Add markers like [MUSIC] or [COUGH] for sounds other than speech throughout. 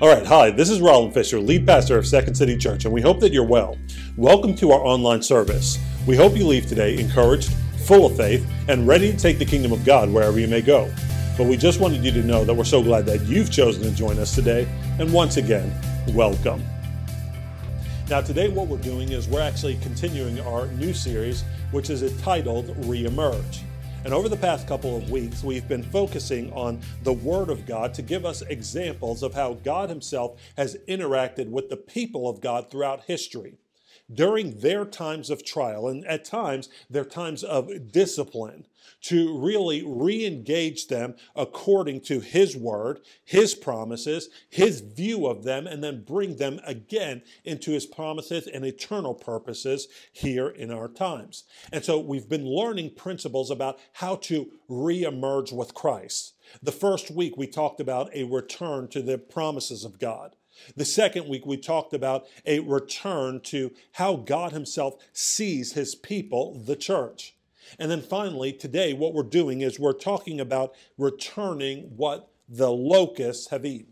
All right, hi, this is Roland Fisher, lead pastor of Second City Church, and we hope that you're well. Welcome to our online service. We hope you leave today encouraged, full of faith, and ready to take the kingdom of God wherever you may go. But we just wanted you to know that we're so glad that you've chosen to join us today, and once again, welcome. Now, today, what we're doing is we're actually continuing our new series, which is entitled Reemerge. And over the past couple of weeks, we've been focusing on the Word of God to give us examples of how God Himself has interacted with the people of God throughout history during their times of trial and at times their times of discipline to really re engage them according to His word, His promises, His view of them, and then bring them again into His promises and eternal purposes here in our times. And so we've been learning principles about how to re emerge with Christ. The first week we talked about a return to the promises of God. The second week, we talked about a return to how God Himself sees His people, the church. And then finally, today, what we're doing is we're talking about returning what the locusts have eaten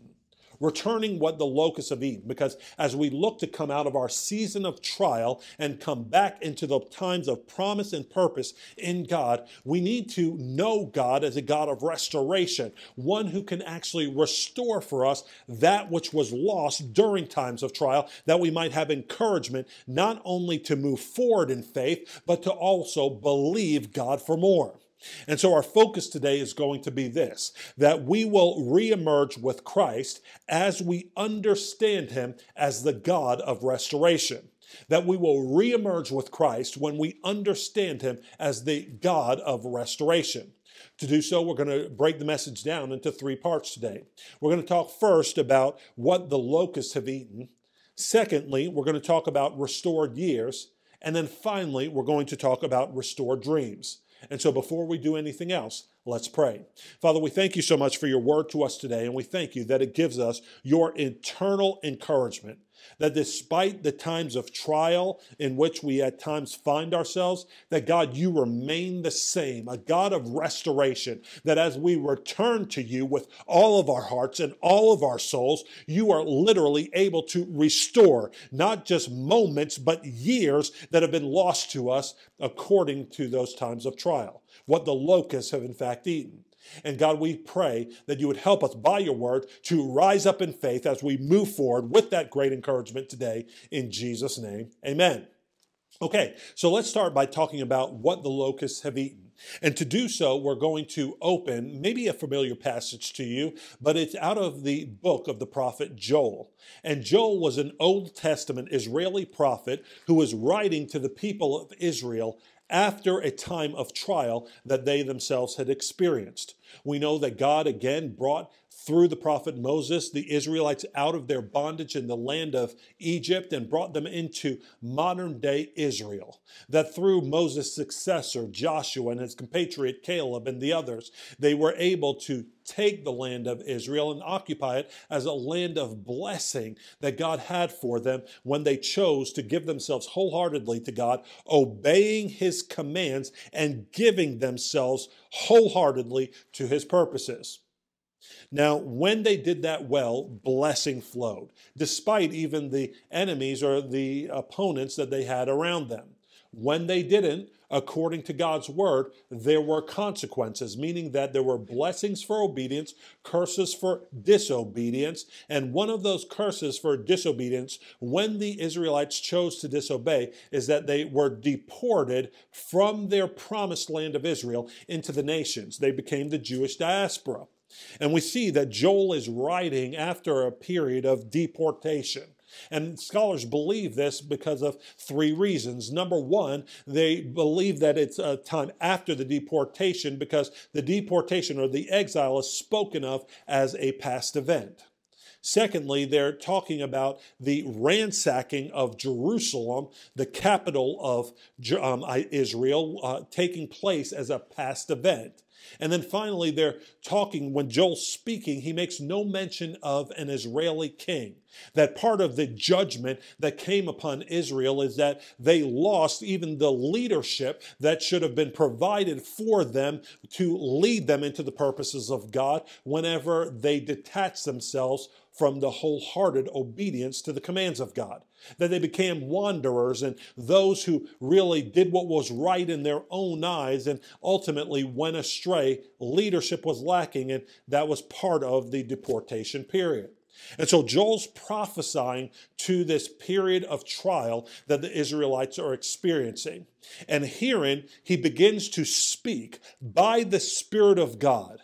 returning what the locusts have eaten. Because as we look to come out of our season of trial and come back into the times of promise and purpose in God, we need to know God as a God of restoration, one who can actually restore for us that which was lost during times of trial, that we might have encouragement not only to move forward in faith, but to also believe God for more. And so our focus today is going to be this that we will reemerge with Christ as we understand him as the God of restoration. That we will reemerge with Christ when we understand him as the God of restoration. To do so, we're going to break the message down into three parts today. We're going to talk first about what the locusts have eaten. Secondly, we're going to talk about restored years. And then finally, we're going to talk about restored dreams. And so before we do anything else, let's pray. Father, we thank you so much for your word to us today, and we thank you that it gives us your eternal encouragement that despite the times of trial in which we at times find ourselves, that God, you remain the same, a God of restoration, that as we return to you with all of our hearts and all of our souls, you are literally able to restore not just moments, but years that have been lost to us according to those times of trial, what the locusts have in fact eaten. And God, we pray that you would help us by your word to rise up in faith as we move forward with that great encouragement today. In Jesus' name, amen. Okay, so let's start by talking about what the locusts have eaten. And to do so, we're going to open maybe a familiar passage to you, but it's out of the book of the prophet Joel. And Joel was an Old Testament Israeli prophet who was writing to the people of Israel after a time of trial that they themselves had experienced. We know that God again brought through the prophet Moses the Israelites out of their bondage in the land of Egypt and brought them into modern day Israel. That through Moses' successor Joshua and his compatriot Caleb and the others, they were able to take the land of Israel and occupy it as a land of blessing that God had for them when they chose to give themselves wholeheartedly to God, obeying his commands and giving themselves wholeheartedly to his purposes. Now, when they did that well, blessing flowed, despite even the enemies or the opponents that they had around them. When they didn't, according to God's word, there were consequences, meaning that there were blessings for obedience, curses for disobedience. And one of those curses for disobedience, when the Israelites chose to disobey, is that they were deported from their promised land of Israel into the nations. They became the Jewish diaspora. And we see that Joel is writing after a period of deportation. And scholars believe this because of three reasons. Number one, they believe that it's a time after the deportation because the deportation or the exile is spoken of as a past event. Secondly, they're talking about the ransacking of Jerusalem, the capital of um, Israel, uh, taking place as a past event. And then finally, they're talking, when Joel's speaking, he makes no mention of an Israeli king. That part of the judgment that came upon Israel is that they lost even the leadership that should have been provided for them to lead them into the purposes of God whenever they detach themselves from the wholehearted obedience to the commands of God. That they became wanderers and those who really did what was right in their own eyes and ultimately went astray. Leadership was lacking, and that was part of the deportation period. And so Joel's prophesying to this period of trial that the Israelites are experiencing. And herein, he begins to speak by the Spirit of God.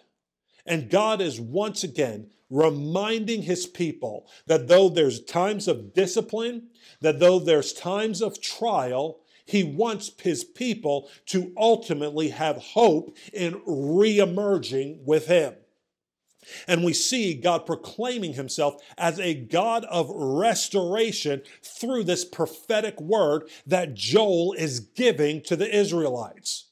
And God is once again reminding his people that though there's times of discipline, that though there's times of trial, he wants his people to ultimately have hope in reemerging with him. And we see God proclaiming himself as a God of restoration through this prophetic word that Joel is giving to the Israelites.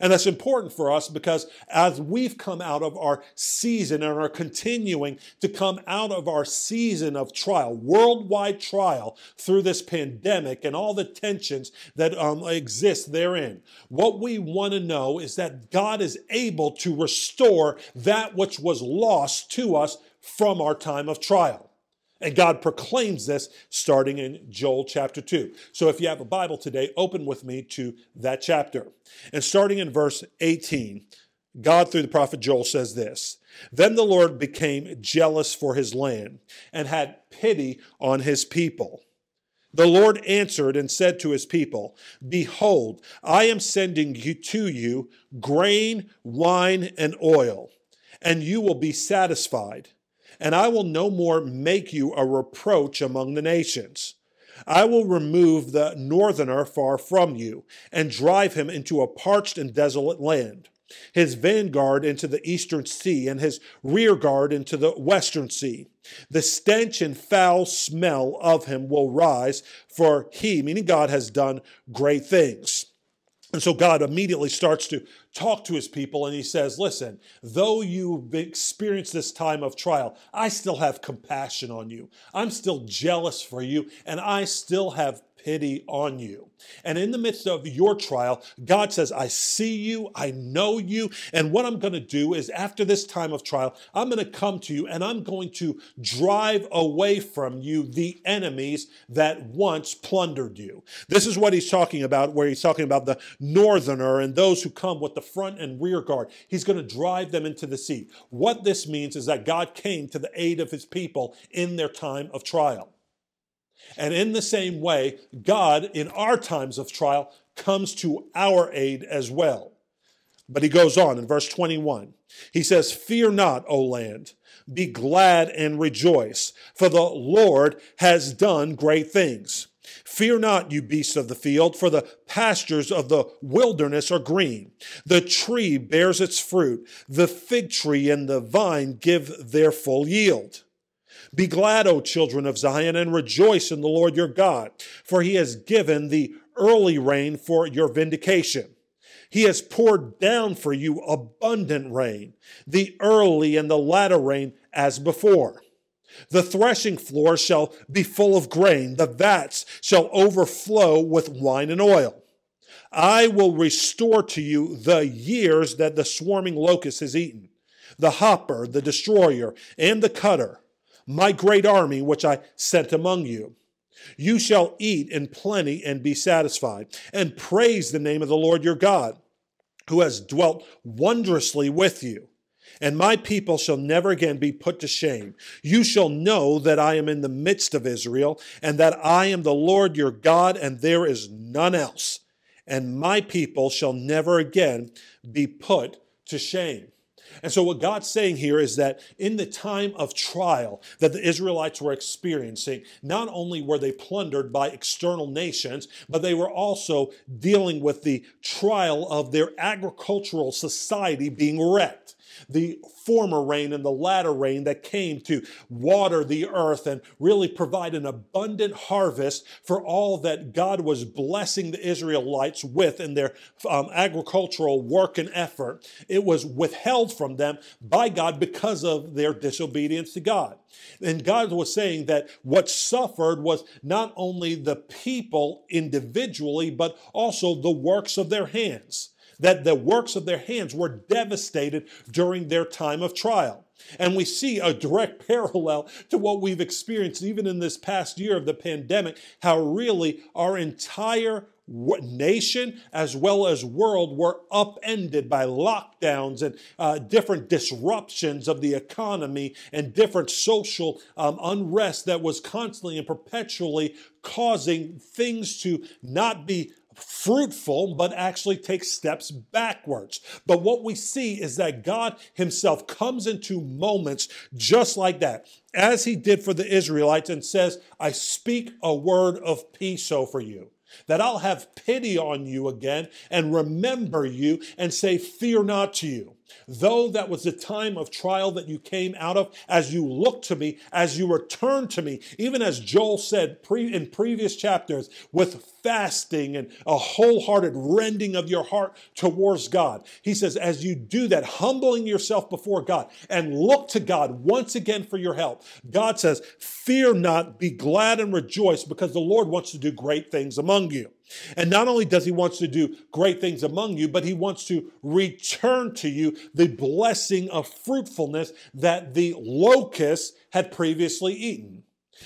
And that's important for us because as we've come out of our season and are continuing to come out of our season of trial, worldwide trial through this pandemic and all the tensions that um, exist therein, what we want to know is that God is able to restore that which was lost to us from our time of trial. And God proclaims this starting in Joel chapter 2. So if you have a Bible today, open with me to that chapter. And starting in verse 18, God through the prophet Joel says this Then the Lord became jealous for his land and had pity on his people. The Lord answered and said to his people, Behold, I am sending you to you grain, wine, and oil, and you will be satisfied and I will no more make you a reproach among the nations. I will remove the northerner far from you, and drive him into a parched and desolate land, his vanguard into the eastern sea, and his rearguard into the western sea. The stench and foul smell of him will rise, for he, meaning God, has done great things. And so God immediately starts to talk to his people and he says, Listen, though you've experienced this time of trial, I still have compassion on you. I'm still jealous for you, and I still have pity on you. And in the midst of your trial, God says, I see you, I know you, and what I'm going to do is after this time of trial, I'm going to come to you and I'm going to drive away from you the enemies that once plundered you. This is what he's talking about, where he's talking about the northerner and those who come with the front and rear guard. He's going to drive them into the sea. What this means is that God came to the aid of his people in their time of trial. And in the same way, God, in our times of trial, comes to our aid as well. But he goes on in verse 21. He says, Fear not, O land, be glad and rejoice, for the Lord has done great things. Fear not, you beasts of the field, for the pastures of the wilderness are green. The tree bears its fruit, the fig tree and the vine give their full yield. Be glad, O children of Zion, and rejoice in the Lord your God, for he has given the early rain for your vindication. He has poured down for you abundant rain, the early and the latter rain as before. The threshing floor shall be full of grain, the vats shall overflow with wine and oil. I will restore to you the years that the swarming locust has eaten, the hopper, the destroyer, and the cutter my great army which I sent among you. You shall eat in plenty and be satisfied, and praise the name of the Lord your God, who has dwelt wondrously with you. And my people shall never again be put to shame. You shall know that I am in the midst of Israel, and that I am the Lord your God, and there is none else. And my people shall never again be put to shame. And so, what God's saying here is that in the time of trial that the Israelites were experiencing, not only were they plundered by external nations, but they were also dealing with the trial of their agricultural society being wrecked the former rain and the latter rain that came to water the earth and really provide an abundant harvest for all that God was blessing the Israelites with in their um, agricultural work and effort. It was withheld from them by God because of their disobedience to God. And God was saying that what suffered was not only the people individually, but also the works of their hands that the works of their hands were devastated during their time of trial. And we see a direct [LAUGHS] parallel to what we've experienced even in this past year of the pandemic, how really our entire nation as well as world were upended by lockdowns and uh, different disruptions of the economy and different social um, unrest that was constantly and perpetually causing things to not be fruitful, but actually take steps backwards. But what we see is that God Himself comes into moments just like that, as He did for the Israelites, and says, I speak a word of peace over you that I'll have pity on you again and remember you and say, Fear not to you. Though that was the time of trial that you came out of, as you look to me, as you return to me, even as Joel said pre- in previous chapters, with fasting and a wholehearted rending of your heart towards God. He says, as you do that, humbling yourself before God and look to God once again for your help, God says, Fear not, be glad and rejoice because the Lord wants to do great things among you. And not only does he wants to do great things among you, but he wants to return to you the blessing of fruitfulness that the locusts had previously eaten.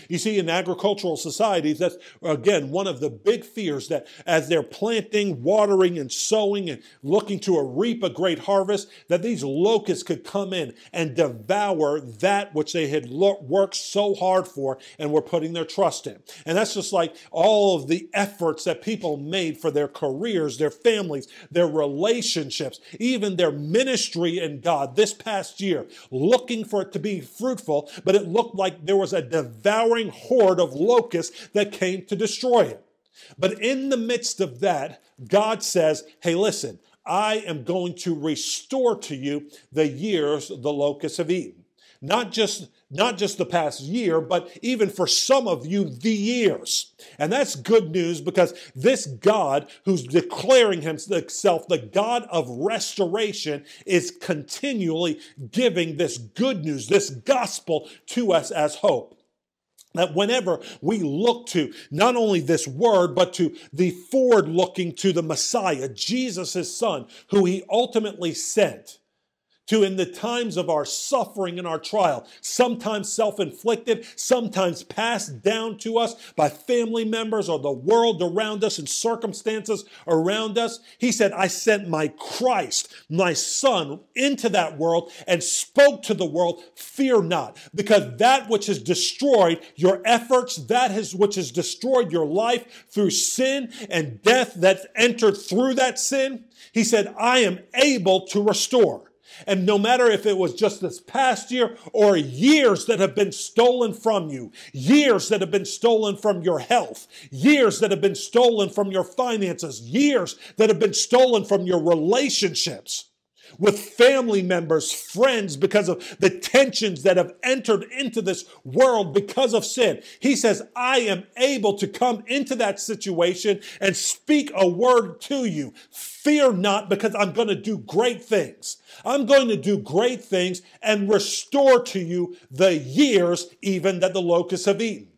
You see, in agricultural societies, that's again one of the big fears that as they're planting, watering, and sowing and looking to reap a great harvest, that these locusts could come in and devour that which they had worked so hard for and were putting their trust in. And that's just like all of the efforts that people made for their careers, their families, their relationships, even their ministry in God this past year, looking for it to be fruitful, but it looked like there was a devouring devouring horde of locusts that came to destroy it. But in the midst of that, God says, Hey, listen, I am going to restore to you the years the locusts have eaten. Not just not just the past year, but even for some of you, the years. And that's good news because this God who's declaring himself the God of restoration is continually giving this good news, this gospel to us as hope that whenever we look to not only this word, but to the forward looking to the Messiah, Jesus, son, who he ultimately sent, to in the times of our suffering and our trial, sometimes self inflicted, sometimes passed down to us by family members or the world around us and circumstances around us. He said, I sent my Christ, my Son, into that world and spoke to the world, fear not, because that which has destroyed your efforts, that has which has destroyed your life through sin and death that's entered through that sin, he said, I am able to restore. And no matter if it was just this past year or years that have been stolen from you, years that have been stolen from your health, years that have been stolen from your finances, years that have been stolen from your relationships, with family members, friends, because of the tensions that have entered into this world because of sin. He says, I am able to come into that situation and speak a word to you. Fear not, because I'm going to do great things. I'm going to do great things and restore to you the years even that the locusts have eaten.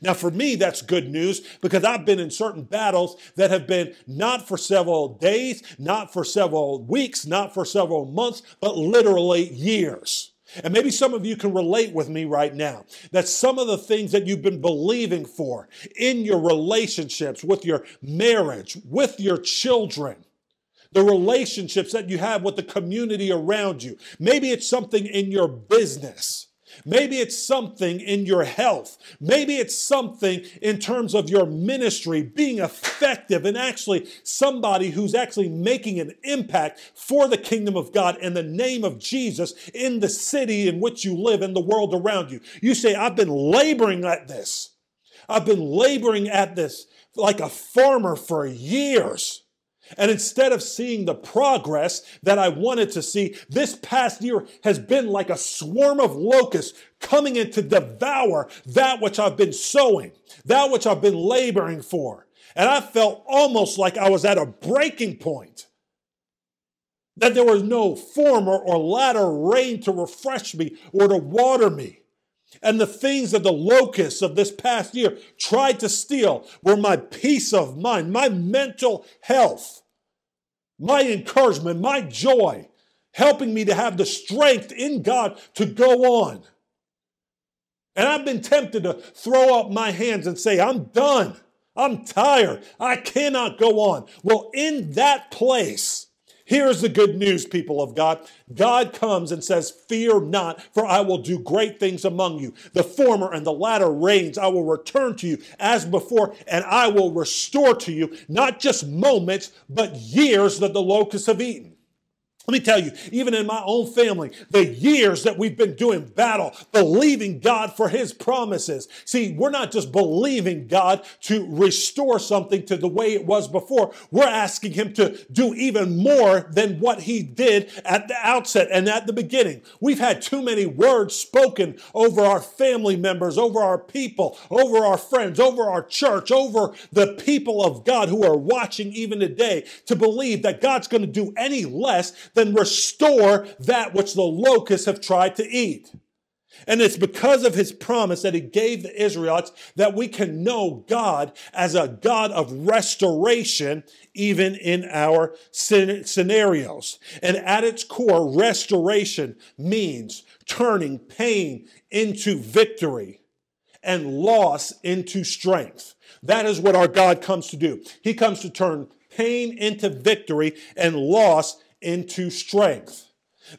Now, for me, that's good news because I've been in certain battles that have been not for several days, not for several weeks, not for several months, but literally years. And maybe some of you can relate with me right now that some of the things that you've been believing for in your relationships, with your marriage, with your children, the relationships that you have with the community around you, maybe it's something in your business Maybe it's something in your health. Maybe it's something in terms of your ministry, being effective and actually somebody who's actually making an impact for the kingdom of God in the name of Jesus in the city in which you live and the world around you. You say, I've been laboring at this. I've been laboring at this like a farmer for years. And instead of seeing the progress that I wanted to see, this past year has been like a swarm of locusts coming in to devour that which I've been sowing, that which I've been laboring for. And I felt almost like I was at a breaking point. That there was no former or latter rain to refresh me or to water me. And the things that the locusts of this past year tried to steal were my peace of mind, my mental health, my encouragement, my joy. helping me to have the strength in God to go on. And I've been tempted to throw up my hands and say, I'm done. I'm tired. I cannot go on. Well, in that place, here's the good news, people of God. God comes and says, Fear not, for I will do great things among you. The former and the latter rains I will return to you as before, and I will restore to you not just moments, but years that the locusts have eaten. Let me tell you, even in my own family, the years that we've been doing battle, believing God for his promises. See, we're not just believing God to restore something to the way it was before. We're asking him to do even more than what he did at the outset and at the beginning. We've had too many words spoken over our family members, over our people, over our friends, over our church, over the people of God who are watching even today to believe that God's going to do any less then restore that which the locusts have tried to eat. And it's because of his promise that he gave the Israelites that we can know God as a God of restoration, even in our scenarios. And at its core, restoration means turning pain into victory and loss into strength. That is what our God comes to do. He comes to turn pain into victory and loss into strength.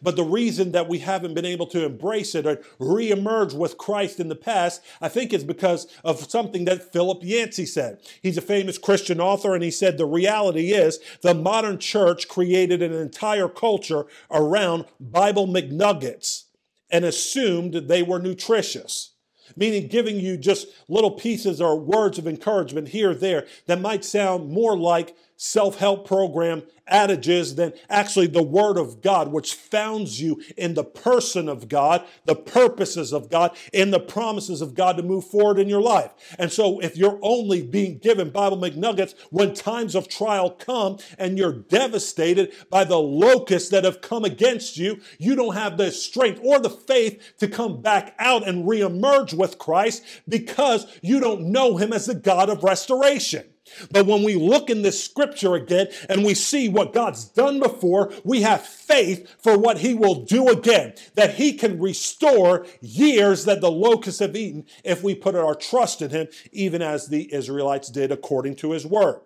But the reason that we haven't been able to embrace it or reemerge with Christ in the past, I think is because of something that Philip Yancey said. He's a famous Christian author, and he said the reality is the modern church created an entire culture around Bible McNuggets and assumed they were nutritious meaning giving you just little pieces or words of encouragement here or there that might sound more like self help program adages than actually the Word of God, which founds you in the person of God, the purposes of God, and the promises of God to move forward in your life. And so, if you're only being given Bible McNuggets when times of trial come and you're devastated by the locusts that have come against you, you don't have the strength or the faith to come back out and reemerge with Christ because you don't know Him as the God of restoration. But when we look in this scripture again and we see what God's done before, we have faith for what he will do again, that he can restore years that the locusts have eaten if we put our trust in him, even as the Israelites did according to his word.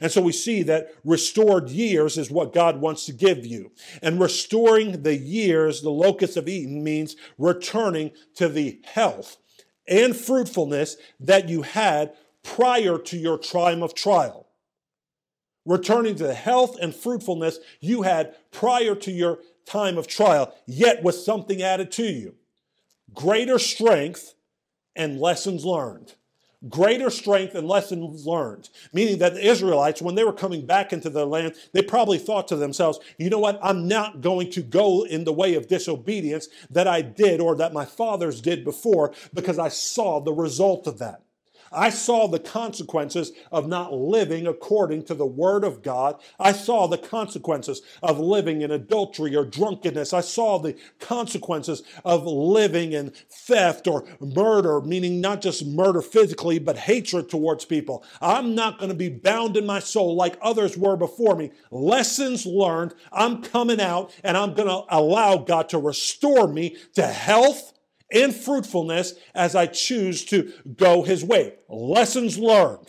And so we see that restored years is what God wants to give you. And restoring the years the locusts have eaten means returning to the health and fruitfulness that you had prior to your time of trial. Returning to the health and fruitfulness you had prior to your time of trial, yet with something added to you greater strength and lessons learned. Greater strength and lessons learned. Meaning that the Israelites, when they were coming back into the land, they probably thought to themselves, you know what? I'm not going to go in the way of disobedience that I did or that my fathers did before because I saw the result of that. I saw the consequences of not living according to the word of God. I saw the consequences of living in adultery or drunkenness. I saw the consequences of living in theft or murder, meaning not just murder physically, but hatred towards people. I'm not going to be bound in my soul like others were before me. Lessons learned. I'm coming out and I'm going to allow God to restore me to health and fruitfulness as I choose to go his way. Lessons learned.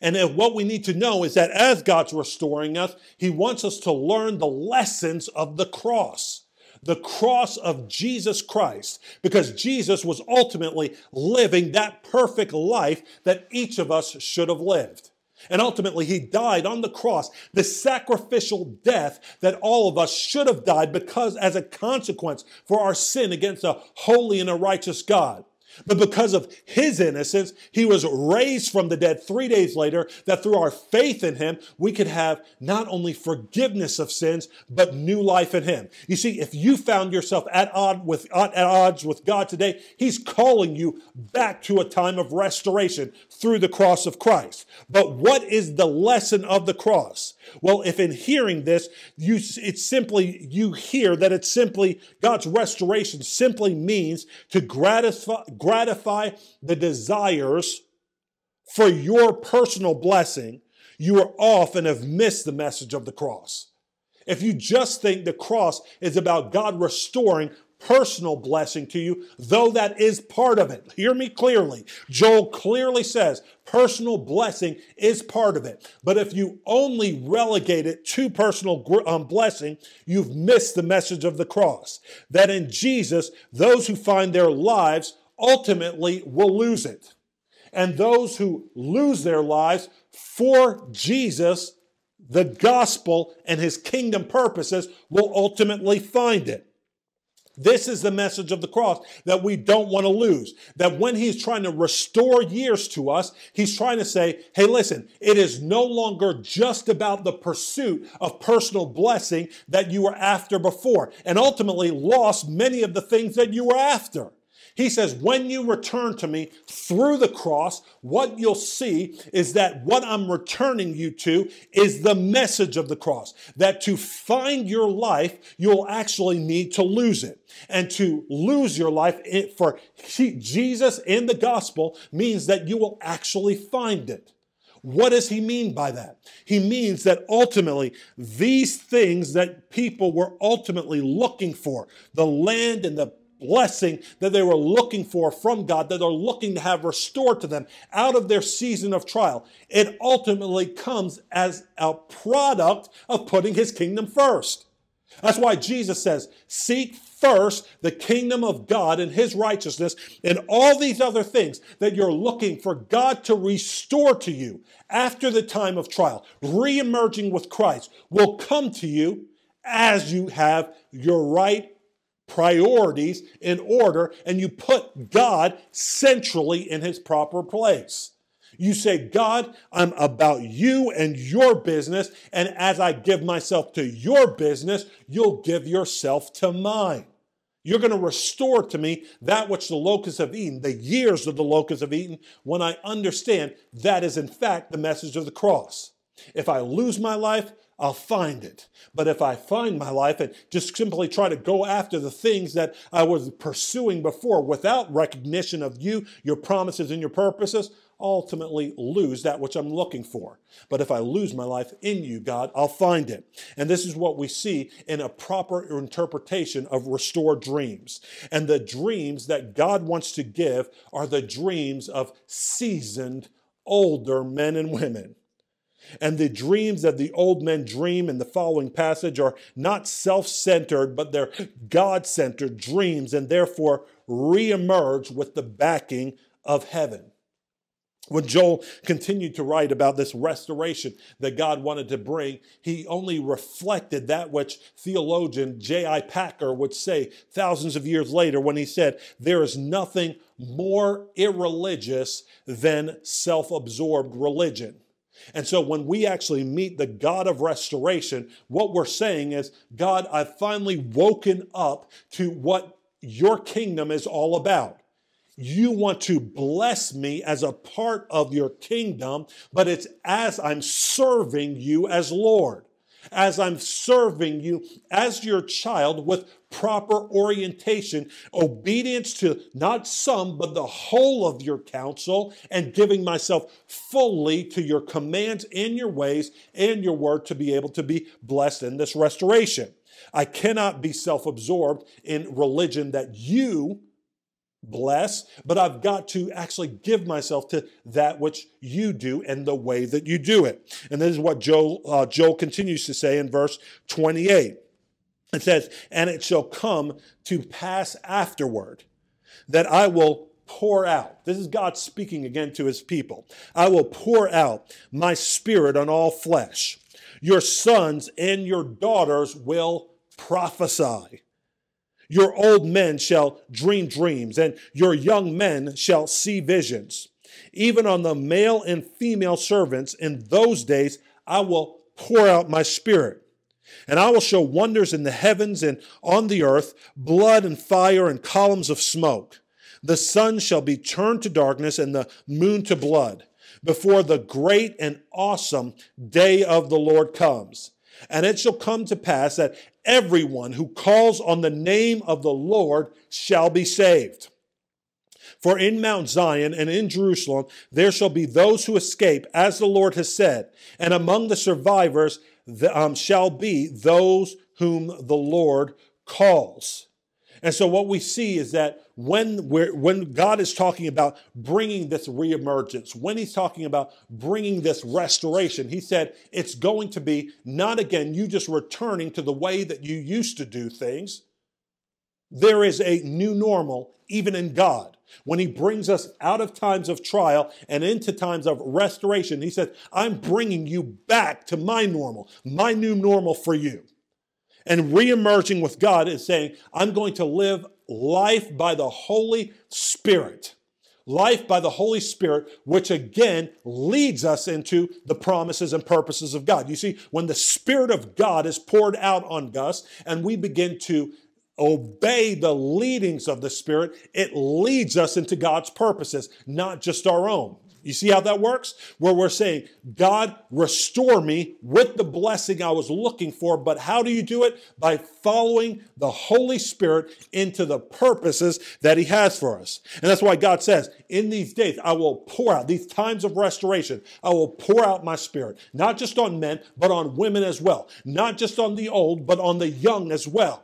And what we need to know is that as God's restoring us, he wants us to learn the lessons of the cross. The cross of Jesus Christ, because Jesus was ultimately living that perfect life that each of us should have lived. And ultimately, he died on the cross, the sacrificial death that all of us should have died because, as a consequence for our sin against a holy and a righteous God. But because of his innocence, he was raised from the dead three days later, that through our faith in him, we could have not only forgiveness of sins, but new life in him. You see, if you found yourself at, odd with, at odds with God today, he's calling you back to a time of restoration through the cross of Christ. But what is the lesson of the cross? Well, if in hearing this, you, it's simply, you hear that it's simply, God's restoration simply means to gratify, gratify the desires for your personal blessing, you are off and have missed the message of the cross. If you just think the cross is about God restoring personal blessing to you, though that is part of it. Hear me clearly. Joel clearly says personal blessing is part of it. But if you only relegate it to personal um, blessing, you've missed the message of the cross. That in Jesus, those who find their lives ultimately will lose it. And those who lose their lives for Jesus, the gospel, and his kingdom purposes will ultimately find it. This is the message of the cross that we don't want to lose. That when he's trying to restore years to us, he's trying to say, hey, listen, it is no longer just about the pursuit of personal blessing that you were after before and ultimately lost many of the things that you were after. He says, when you return to me through the cross, what you'll see is that what I'm returning you to is the message of the cross. That to find your life, you'll actually need to lose it. And to lose your life for Jesus in the gospel means that you will actually find it. What does he mean by that? He means that ultimately these things that people were ultimately looking for, the land and the blessing that they were looking for from God, that they're looking to have restored to them out of their season of trial. It ultimately comes as a product of putting his kingdom first. That's why Jesus says, seek first the kingdom of God and his righteousness and all these other things that you're looking for God to restore to you after the time of trial, re-emerging with Christ will come to you as you have your right priorities in order and you put God centrally in his proper place. You say, God, I'm about you and your business. And as I give myself to your business, you'll give yourself to mine. You're going to restore to me that which the locusts have eaten, the years of the locusts have eaten, when I understand that is in fact the message of the cross. If I lose my life, I'll find it. But if I find my life and just simply try to go after the things that I was pursuing before without recognition of you, your promises, and your purposes, ultimately lose that which I'm looking for. But if I lose my life in you, God, I'll find it. And this is what we see in a proper interpretation of restored dreams. And the dreams that God wants to give are the dreams of seasoned, older men and women. And the dreams that the old men dream in the following passage are not self centered, but they're God centered dreams and therefore reemerge with the backing of heaven. When Joel continued to write about this restoration that God wanted to bring, he only reflected that which theologian J.I. Packer would say thousands of years later when he said, There is nothing more irreligious than self absorbed religion. And so when we actually meet the God of restoration, what we're saying is, God, I've finally woken up to what your kingdom is all about. You want to bless me as a part of your kingdom, but it's as I'm serving you as Lord as I'm serving you as your child with proper orientation, obedience to not some, but the whole of your counsel, and giving myself fully to your commands and your ways and your word to be able to be blessed in this restoration. I cannot be self absorbed in religion that you bless, but I've got to actually give myself to that which you do and the way that you do it. And this is what Joel, uh, Joel continues to say in verse 28. It says, And it shall come to pass afterward that I will pour out. This is God speaking again to his people. I will pour out my spirit on all flesh. Your sons and your daughters will prophesy. Your old men shall dream dreams, and your young men shall see visions. Even on the male and female servants in those days, I will pour out my spirit. And I will show wonders in the heavens and on the earth, blood and fire and columns of smoke. The sun shall be turned to darkness and the moon to blood before the great and awesome day of the Lord comes. And it shall come to pass that everyone who calls on the name of the Lord shall be saved. For in Mount Zion and in Jerusalem there shall be those who escape, as the Lord has said, and among the survivors the, um, shall be those whom the Lord calls. And so what we see is that when we're, when God is talking about bringing this reemergence, when he's talking about bringing this restoration, he said it's going to be not again you just returning to the way that you used to do things. There is a new normal even in God. When he brings us out of times of trial and into times of restoration, he says, I'm bringing you back to my normal, my new normal for you. And reemerging with God is saying, I'm going to live life by the Holy Spirit. Life by the Holy Spirit, which again leads us into the promises and purposes of God. You see, when the Spirit of God is poured out on us and we begin to obey the leadings of the Spirit, it leads us into God's purposes, not just our own. You see how that works? Where we're saying, God, restore me with the blessing I was looking for. But how do you do it? By following the Holy Spirit into the purposes that He has for us. And that's why God says, in these days, I will pour out these times of restoration. I will pour out my spirit, not just on men, but on women as well. Not just on the old, but on the young as well.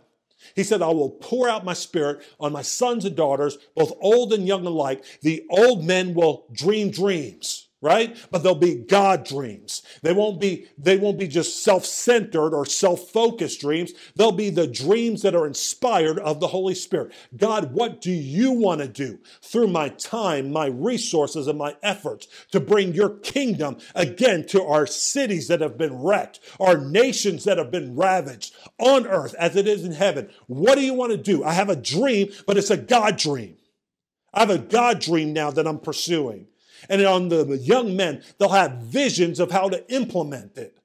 He said, I will pour out my spirit on my sons and daughters, both old and young alike. The old men will dream dreams right? But they'll be god dreams. They won't be they won't be just self-centered or self-focused dreams. They'll be the dreams that are inspired of the holy spirit. God what do you want to do through my time my resources and my efforts to bring your kingdom again to our cities that have been wrecked our nations that have been ravaged on earth as it is in heaven? What do you want to do? I have a dream but it's a god dream. I have a god dream now that i'm pursuing and on the young men, they'll have visions of how to implement it,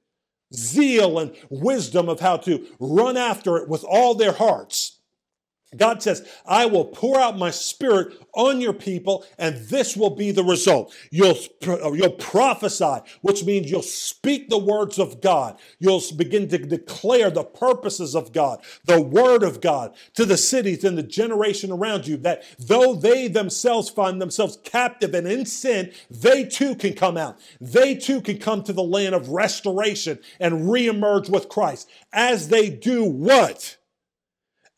zeal and wisdom of how to run after it with all their hearts. God says, I will pour out my spirit on your people, and this will be the result. You'll, uh, you'll prophesy, which means you'll speak the words of God. You'll begin to declare the purposes of God, the word of God to the cities and the generation around you, that though they themselves find themselves captive and in sin, they too can come out. They too can come to the land of restoration and reemerge with Christ. As they do what?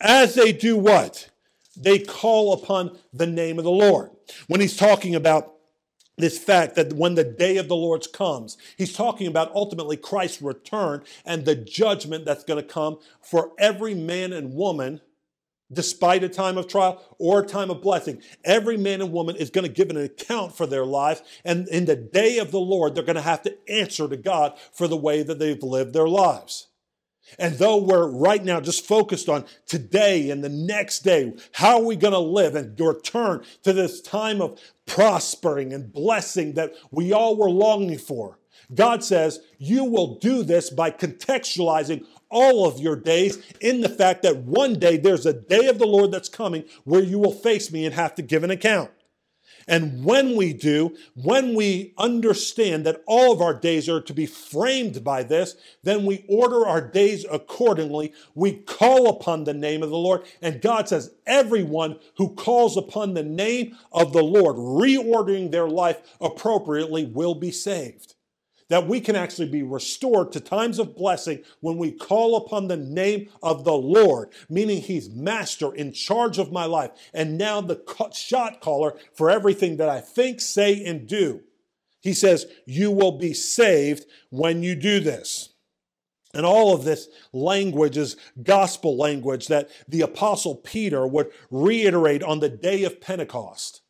As they do what? They call upon the name of the Lord. When he's talking about this fact that when the day of the Lord's comes, he's talking about ultimately Christ's return and the judgment that's going to come for every man and woman, despite a time of trial or a time of blessing. Every man and woman is going to give an account for their lives. And in the day of the Lord, they're going to have to answer to God for the way that they've lived their lives. And though we're right now just focused on today and the next day, how are we going to live and return to this time of prospering and blessing that we all were longing for? God says you will do this by contextualizing all of your days in the fact that one day there's a day of the Lord that's coming where you will face me and have to give an account. And when we do, when we understand that all of our days are to be framed by this, then we order our days accordingly. We call upon the name of the Lord. And God says, everyone who calls upon the name of the Lord, reordering their life appropriately, will be saved that we can actually be restored to times of blessing when we call upon the name of the Lord, meaning He's master in charge of my life, and now the shot caller for everything that I think, say, and do. He says, You will be saved when you do this. And all of this language is gospel language that the Apostle Peter would reiterate on the day of Pentecost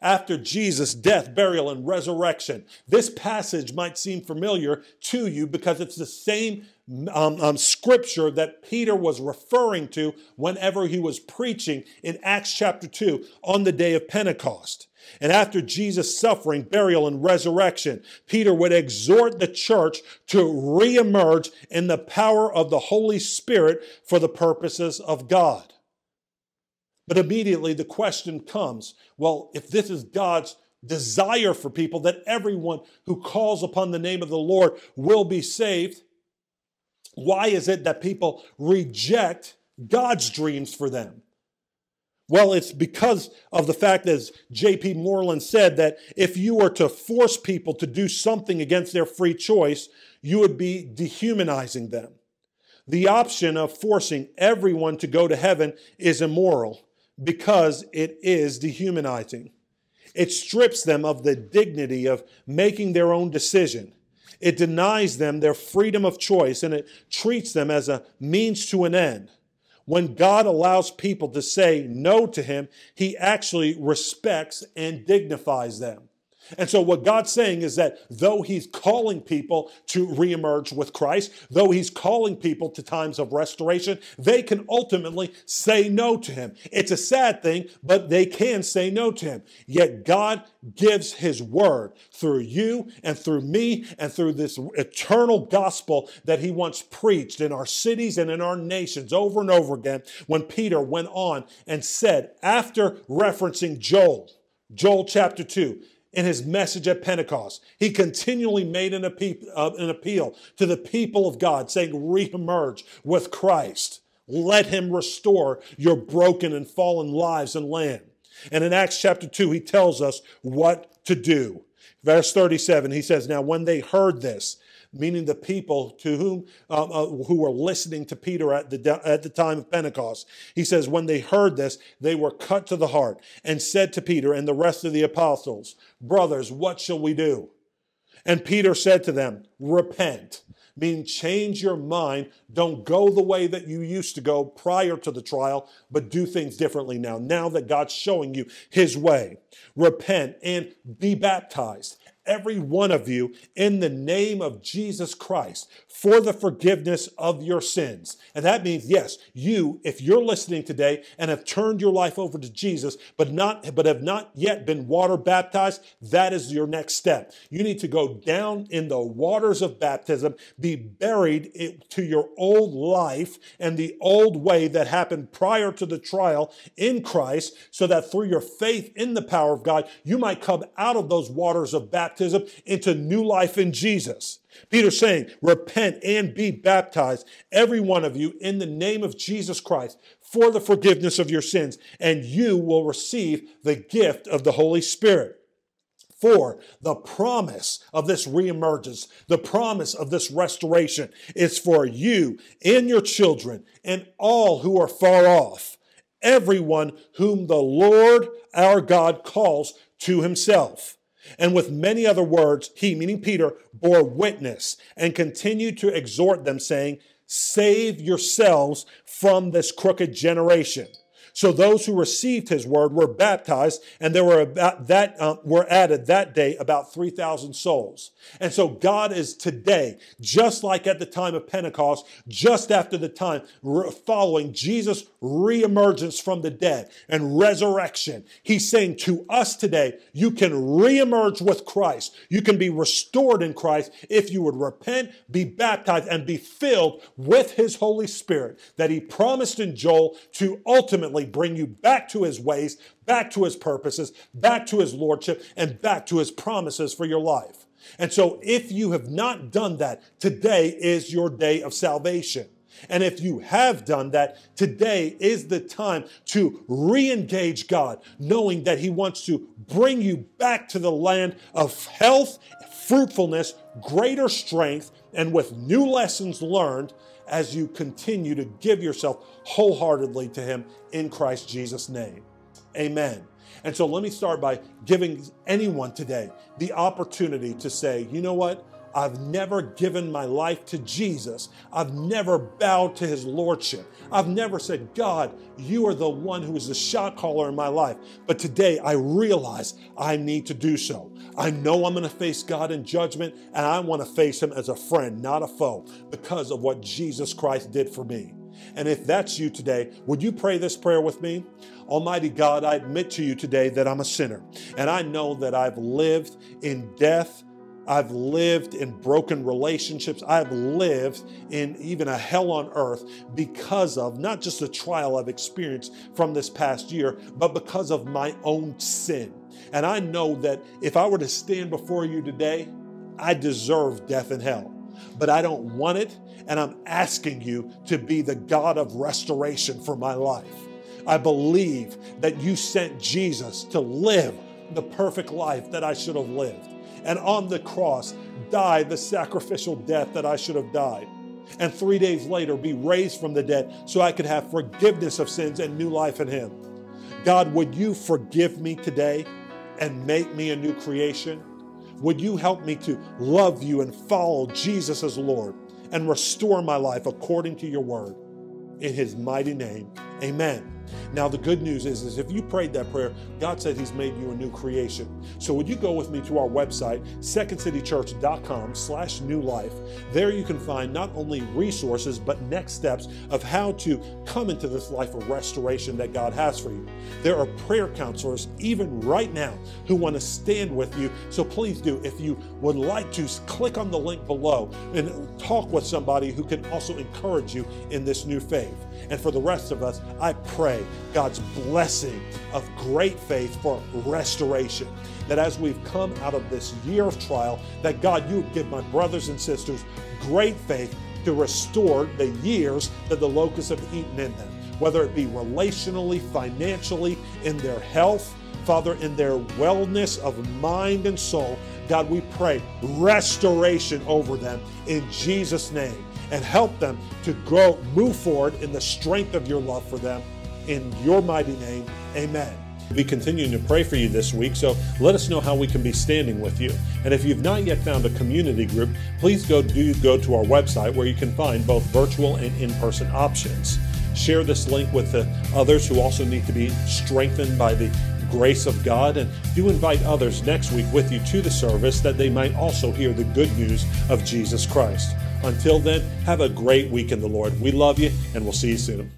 after Jesus' death, burial, and resurrection. This passage might seem familiar to you because it's the same um, um, scripture that Peter was referring to whenever he was preaching in Acts chapter 2 on the day of Pentecost. And after Jesus' suffering, burial, and resurrection, Peter would exhort the church to reemerge in the power of the Holy Spirit for the purposes of God. But immediately the question comes well, if this is God's desire for people that everyone who calls upon the name of the Lord will be saved, why is it that people reject God's dreams for them? Well, it's because of the fact, as J.P. Moreland said, that if you were to force people to do something against their free choice, you would be dehumanizing them. The option of forcing everyone to go to heaven is immoral because it is dehumanizing. It strips them of the dignity of making their own decision. It denies them their freedom of choice and it treats them as a means to an end. When God allows people to say no to Him, He actually respects and dignifies them. And so, what God's saying is that though He's calling people to reemerge with Christ, though He's calling people to times of restoration, they can ultimately say no to Him. It's a sad thing, but they can say no to Him. Yet, God gives His word through you and through me and through this eternal gospel that He once preached in our cities and in our nations over and over again. When Peter went on and said, after referencing Joel, Joel chapter 2, in his message at Pentecost. He continually made an, uh, an appeal to the people of God, saying, Reemerge with Christ. Let him restore your broken and fallen lives and land. And in Acts chapter 2, he tells us what to do. Verse 37, he says, Now when they heard this, meaning the people to whom uh, uh, who were listening to Peter at the at the time of Pentecost. He says, when they heard this, they were cut to the heart and said to Peter and the rest of the apostles, "Brothers, what shall we do?" And Peter said to them, "Repent." Meaning, change your mind. Don't go the way that you used to go prior to the trial, but do things differently now. Now that God's showing you His way, repent and be baptized every one of you in the name of Jesus Christ for the forgiveness of your sins. And that means, yes, you, if you're listening today and have turned your life over to Jesus, but not, but have not yet been water baptized, that is your next step. You need to go down in the waters of baptism, be buried to your old life and the old way that happened prior to the trial in Christ, so that through your faith in the power of God, you might come out of those waters of baptism baptism into new life in Jesus. Peter's saying, repent and be baptized, every one of you, in the name of Jesus Christ for the forgiveness of your sins, and you will receive the gift of the Holy Spirit. For the promise of this reemergence, the promise of this restoration is for you and your children and all who are far off, everyone whom the Lord our God calls to himself. And with many other words, he, meaning Peter, bore witness and continued to exhort them, saying, Save yourselves from this crooked generation. So those who received his word were baptized, and there were about that uh, were added that day about three thousand souls. And so God is today, just like at the time of Pentecost, just after the time following Jesus' reemergence from the dead and resurrection. He's saying to us today, you can reemerge with Christ. You can be restored in Christ if you would repent, be baptized, and be filled with His Holy Spirit that He promised in Joel to ultimately bring you back to His ways, back to His purposes, back to His Lordship, and back to His promises for your life. And so, if you have not done that, today is your day of salvation. And if you have done that, today is the time to re engage God, knowing that He wants to bring you back to the land of health, fruitfulness, greater strength, and with new lessons learned as you continue to give yourself wholeheartedly to Him in Christ Jesus' name. Amen. And so let me start by giving anyone today the opportunity to say, you know what? I've never given my life to Jesus. I've never bowed to his lordship. I've never said, God, you are the one who is the shot caller in my life. But today I realize I need to do so. I know I'm going to face God in judgment, and I want to face him as a friend, not a foe, because of what Jesus Christ did for me. And if that's you today, would you pray this prayer with me? Almighty God, I admit to you today that I'm a sinner, and I know that I've lived in death I've lived in broken relationships. I've lived in even a hell on earth because of not just the trial I've experienced from this past year, but because of my own sin. And I know that if I were to stand before you today, I deserve death and hell. But I don't want it, and I'm asking you to be the God of restoration for my life. I believe that you sent Jesus to live the perfect life that I should have lived. And on the cross, die the sacrificial death that I should have died. And three days later, be raised from the dead so I could have forgiveness of sins and new life in Him. God, would you forgive me today and make me a new creation? Would you help me to love you and follow Jesus as Lord and restore my life according to your word? In his mighty name, amen. Now, the good news is, is if you prayed that prayer, God said He's made you a new creation. So would you go with me to our website, secondcitychurch.com slash new life. There you can find not only resources, but next steps of how to come into this life of restoration that God has for you. There are prayer counselors, even right now, who want to stand with you. So please do, if you would like to, click on the link below and talk with somebody who can also encourage you in this new faith. And for the rest of us, I pray God's blessing of great faith for restoration. That as we've come out of this year of trial, that God, you would give my brothers and sisters great faith to restore the years that the locusts have eaten in them, whether it be relationally, financially, in their health, Father, in their wellness of mind and soul. God, we pray restoration over them in Jesus' name and help them to grow, move forward in the strength of your love for them. In your mighty name, amen. We'll be continuing to pray for you this week, so let us know how we can be standing with you. And if you've not yet found a community group, please go do go to our website where you can find both virtual and in-person options. Share this link with the others who also need to be strengthened by the grace of God, and do invite others next week with you to the service that they might also hear the good news of Jesus Christ. Until then, have a great week in the Lord. We love you, and we'll see you soon.